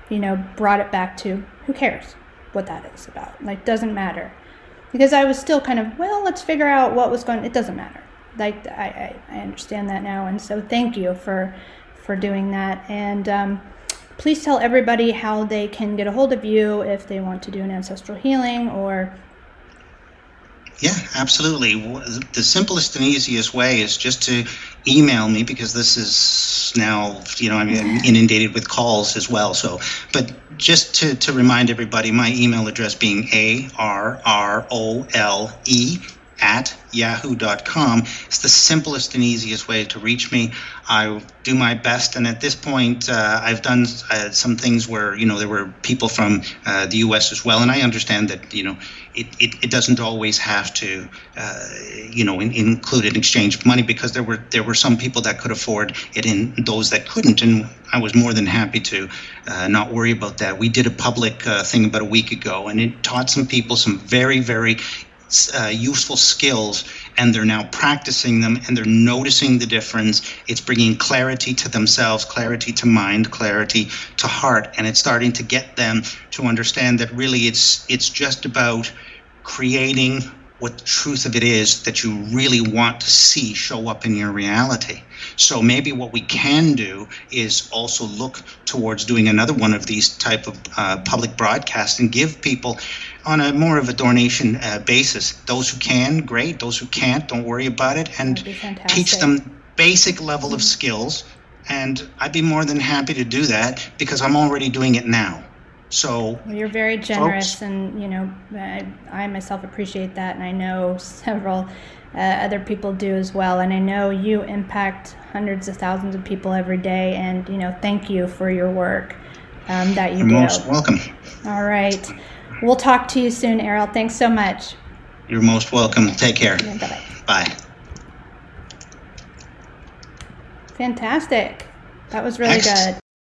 Speaker 3: you know, brought it back to who cares what that is about? Like, doesn't matter because I was still kind of well, let's figure out what was going. It doesn't matter. Like I, I, I understand that now, and so thank you for for doing that. And um, please tell everybody how they can get a hold of you if they want to do an ancestral healing or
Speaker 4: yeah, absolutely. The simplest and easiest way is just to email me because this is now, you know, I'm inundated with calls as well. So, but just to, to remind everybody, my email address being A R R O L E at yahoo.com It's the simplest and easiest way to reach me. I do my best, and at this point, uh, I've done uh, some things where you know there were people from uh, the U.S. as well, and I understand that you know it, it, it doesn't always have to uh, you know in, include an exchange of money because there were there were some people that could afford it and those that couldn't, and I was more than happy to uh, not worry about that. We did a public uh, thing about a week ago, and it taught some people some very very uh, useful skills and they're now practicing them and they're noticing the difference. It's bringing clarity to themselves, clarity to mind, clarity to heart, and it's starting to get them to understand that really it's it's just about creating what the truth of it is that you really want to see show up in your reality. So maybe what we can do is also look towards doing another one of these type of uh, public broadcasts and give people on a more of a donation uh, basis. Those who can, great. Those who can't, don't worry about it, and teach them basic level of skills And I'd be more than happy to do that because I'm already doing it now. So,
Speaker 3: Well, you're very generous,
Speaker 4: Folks.
Speaker 3: and you know, I, I myself appreciate that, and I know several uh, other people do as well. And I know you impact hundreds of thousands of people every day, and you know, thank you for your work um, that you
Speaker 4: you're
Speaker 3: do.
Speaker 4: most welcome.
Speaker 3: All right, we'll talk to you soon, Errol. Thanks so much.
Speaker 4: You're most welcome. Take care.
Speaker 3: Bye bye.
Speaker 4: Bye.
Speaker 3: Fantastic. That was really
Speaker 4: Excellent.
Speaker 3: good.